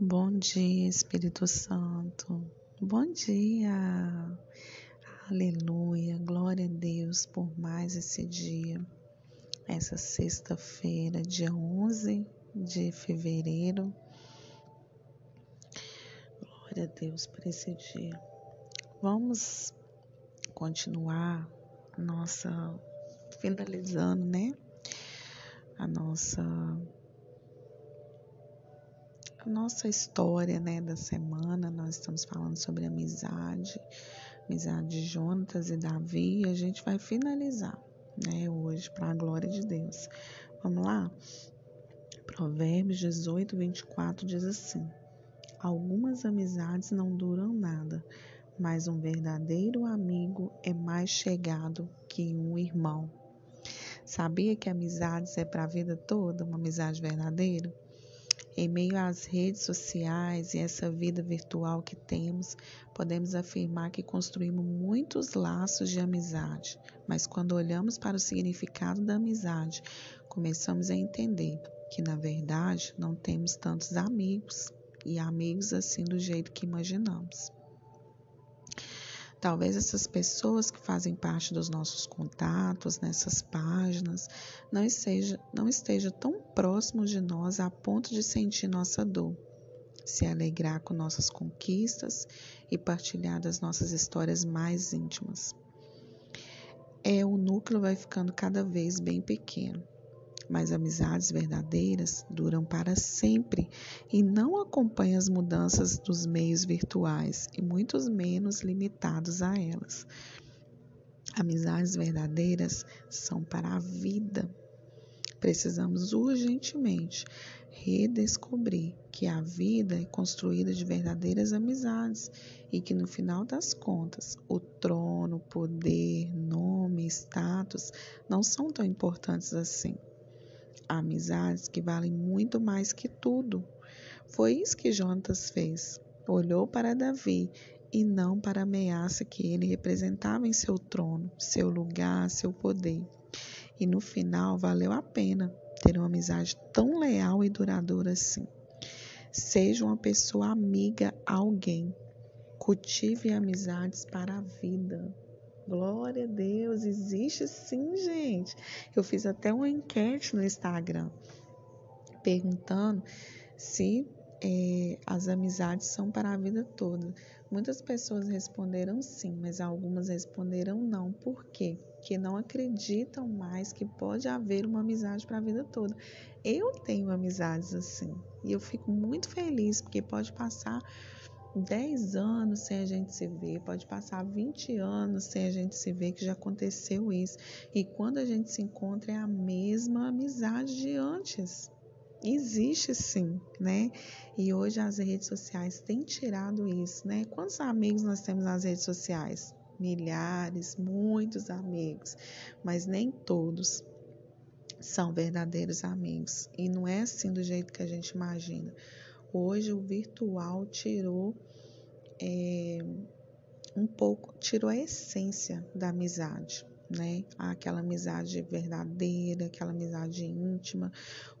Bom dia, Espírito Santo. Bom dia. Aleluia. Glória a Deus por mais esse dia. Essa sexta-feira, dia 11 de fevereiro. Glória a Deus por esse dia. Vamos continuar nossa finalizando, né? A nossa a nossa história, né, da semana. Nós estamos falando sobre amizade, amizade de Jonatas e Davi, e a gente vai finalizar, né, hoje para a glória de Deus. Vamos lá? Provérbios 18, 24 diz assim: Algumas amizades não duram nada, mas um verdadeiro amigo é mais chegado que um irmão. Sabia que amizades é para a vida toda, uma amizade verdadeira? Em meio às redes sociais e essa vida virtual que temos, podemos afirmar que construímos muitos laços de amizade, mas quando olhamos para o significado da amizade, começamos a entender que, na verdade, não temos tantos amigos e amigos assim do jeito que imaginamos. Talvez essas pessoas que fazem parte dos nossos contatos nessas páginas não esteja, não esteja tão próximos de nós a ponto de sentir nossa dor, se alegrar com nossas conquistas e partilhar das nossas histórias mais íntimas. É, o núcleo vai ficando cada vez bem pequeno mas amizades verdadeiras duram para sempre e não acompanham as mudanças dos meios virtuais e muitos menos limitados a elas. Amizades verdadeiras são para a vida. Precisamos urgentemente redescobrir que a vida é construída de verdadeiras amizades e que no final das contas o trono, poder, nome, status não são tão importantes assim amizades que valem muito mais que tudo. Foi isso que Jonatas fez. Olhou para Davi e não para a ameaça que ele representava em seu trono, seu lugar, seu poder. E no final valeu a pena ter uma amizade tão leal e duradoura assim. Seja uma pessoa amiga a alguém. Cultive amizades para a vida. Glória a Deus, existe sim, gente. Eu fiz até uma enquete no Instagram perguntando se é, as amizades são para a vida toda. Muitas pessoas responderam sim, mas algumas responderam não. Por quê? Porque não acreditam mais que pode haver uma amizade para a vida toda. Eu tenho amizades assim e eu fico muito feliz porque pode passar 10 anos sem a gente se ver, pode passar 20 anos sem a gente se ver, que já aconteceu isso. E quando a gente se encontra, é a mesma amizade de antes. Existe sim, né? E hoje as redes sociais têm tirado isso, né? Quantos amigos nós temos nas redes sociais? Milhares, muitos amigos, mas nem todos são verdadeiros amigos. E não é assim do jeito que a gente imagina. Hoje o virtual tirou é, um pouco, tirou a essência da amizade, né? Aquela amizade verdadeira, aquela amizade íntima,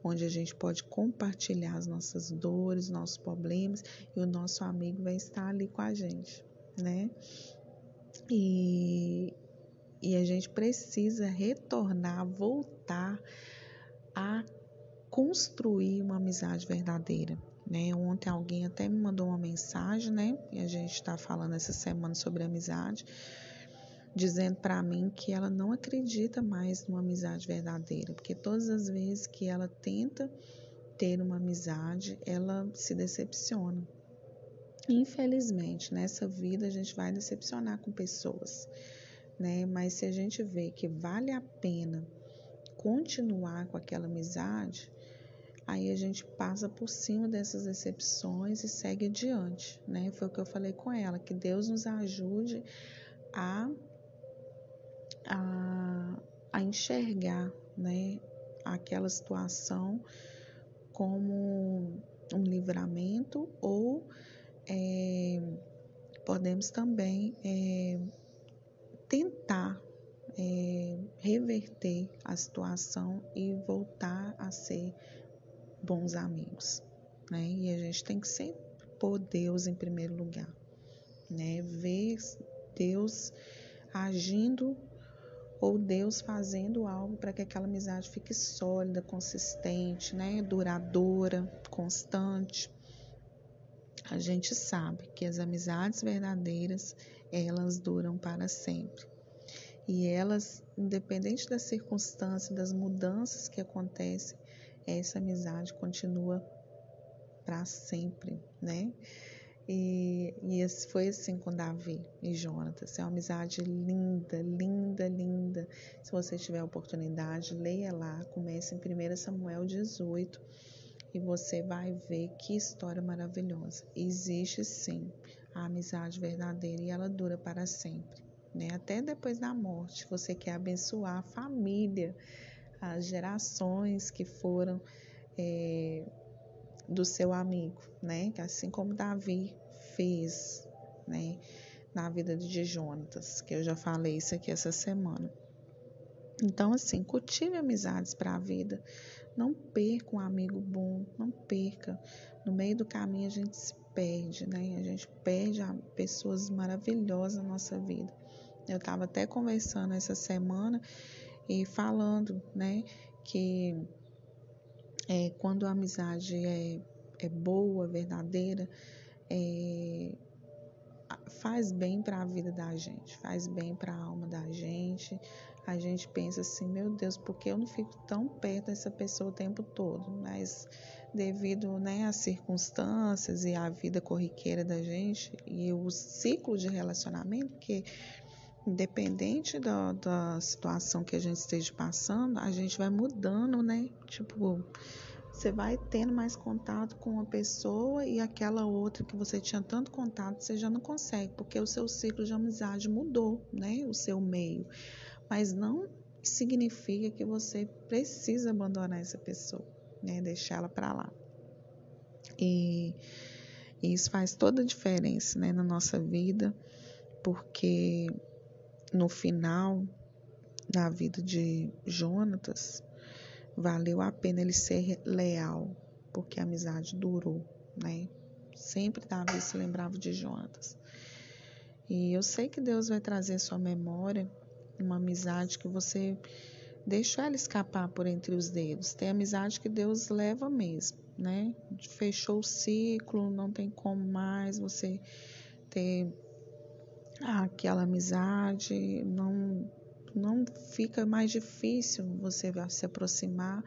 onde a gente pode compartilhar as nossas dores, nossos problemas e o nosso amigo vai estar ali com a gente, né? E, e a gente precisa retornar, voltar a construir uma amizade verdadeira. Né? Ontem alguém até me mandou uma mensagem, né? E a gente está falando essa semana sobre amizade, dizendo para mim que ela não acredita mais numa amizade verdadeira, porque todas as vezes que ela tenta ter uma amizade, ela se decepciona. Infelizmente, nessa vida a gente vai decepcionar com pessoas, né? Mas se a gente vê que vale a pena continuar com aquela amizade, aí a gente passa por cima dessas decepções e segue adiante, né? Foi o que eu falei com ela, que Deus nos ajude a, a, a enxergar, né, aquela situação como um livramento ou é, podemos também é, tentar é, reverter a situação e voltar a ser bons amigos, né? E a gente tem que sempre pôr Deus em primeiro lugar, né? Ver Deus agindo ou Deus fazendo algo para que aquela amizade fique sólida, consistente, né? Duradoura, constante. A gente sabe que as amizades verdadeiras, elas duram para sempre. E elas, independente das circunstâncias, das mudanças que acontecem, essa amizade continua para sempre, né? E, e foi assim com Davi e Jonatas. É uma amizade linda, linda, linda. Se você tiver oportunidade, leia lá, comece em 1 Samuel 18 e você vai ver que história maravilhosa. Existe sim a amizade verdadeira e ela dura para sempre, né? Até depois da morte, você quer abençoar a família, as gerações que foram é, do seu amigo, né? Assim como Davi fez, né? Na vida de Jonatas, que eu já falei isso aqui essa semana. Então, assim, cultive amizades para a vida. Não perca um amigo bom, não perca. No meio do caminho a gente se perde, né? A gente perde pessoas maravilhosas na nossa vida. Eu estava até conversando essa semana e falando, né, que é, quando a amizade é, é boa, verdadeira, é, faz bem para a vida da gente, faz bem para a alma da gente. A gente pensa assim, meu Deus, por que eu não fico tão perto dessa pessoa o tempo todo? Mas devido né, às circunstâncias e à vida corriqueira da gente e o ciclo de relacionamento, que independente da, da situação que a gente esteja passando, a gente vai mudando, né? Tipo, você vai tendo mais contato com uma pessoa e aquela outra que você tinha tanto contato, você já não consegue, porque o seu ciclo de amizade mudou, né? O seu meio. Mas não significa que você precisa abandonar essa pessoa, né? Deixar ela para lá. E, e isso faz toda a diferença, né, na nossa vida, porque no final da vida de Jonatas, valeu a pena ele ser leal, porque a amizade durou, né? Sempre Davi se lembrava de Jonatas. E eu sei que Deus vai trazer à sua memória uma amizade que você deixou ela escapar por entre os dedos. Tem amizade que Deus leva mesmo, né? Fechou o ciclo, não tem como mais você ter aquela amizade, não, não fica mais difícil você se aproximar,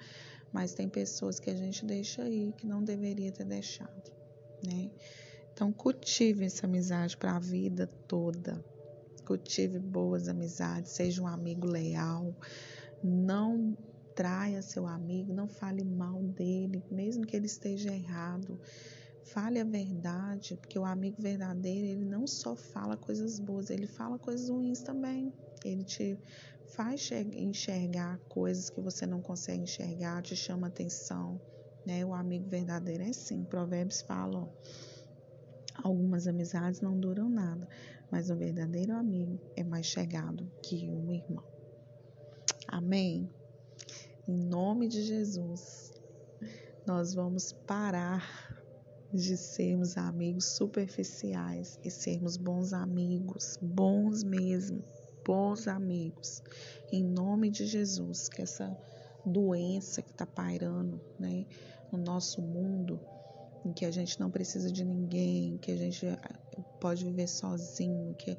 mas tem pessoas que a gente deixa aí que não deveria ter deixado, né? Então cultive essa amizade para a vida toda. Cultive boas amizades, seja um amigo leal, não traia seu amigo, não fale mal dele, mesmo que ele esteja errado. Fale a verdade, porque o amigo verdadeiro, ele não só fala coisas boas, ele fala coisas ruins também. Ele te faz enxergar coisas que você não consegue enxergar, te chama atenção. Né? O amigo verdadeiro é assim. Provérbios falam: algumas amizades não duram nada, mas um verdadeiro amigo é mais chegado que um irmão. Amém? Em nome de Jesus, nós vamos parar de sermos amigos superficiais e sermos bons amigos, bons mesmo, bons amigos. Em nome de Jesus, que essa doença que está pairando né, no nosso mundo, em que a gente não precisa de ninguém, que a gente pode viver sozinho, que,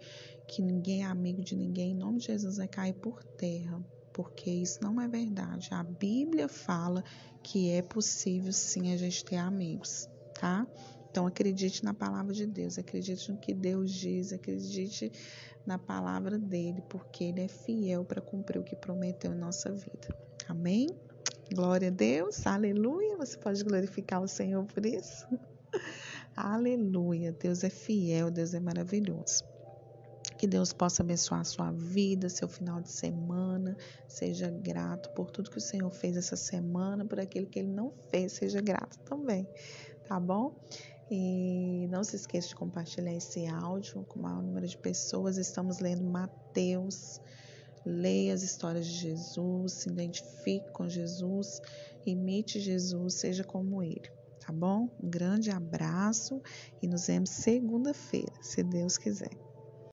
que ninguém é amigo de ninguém, em nome de Jesus vai cair por terra, porque isso não é verdade. A Bíblia fala que é possível sim a gente ter amigos tá? Então acredite na palavra de Deus, acredite no que Deus diz, acredite na palavra dele, porque ele é fiel para cumprir o que prometeu em nossa vida. Amém? Glória a Deus, aleluia. Você pode glorificar o Senhor por isso? aleluia. Deus é fiel, Deus é maravilhoso. Que Deus possa abençoar a sua vida, seu final de semana. Seja grato por tudo que o Senhor fez essa semana, por aquilo que ele não fez. Seja grato também tá bom? E não se esqueça de compartilhar esse áudio com o maior número de pessoas. Estamos lendo Mateus. Leia as histórias de Jesus, se identifique com Jesus, imite Jesus, seja como ele. tá bom? Um grande abraço e nos vemos segunda-feira, se Deus quiser.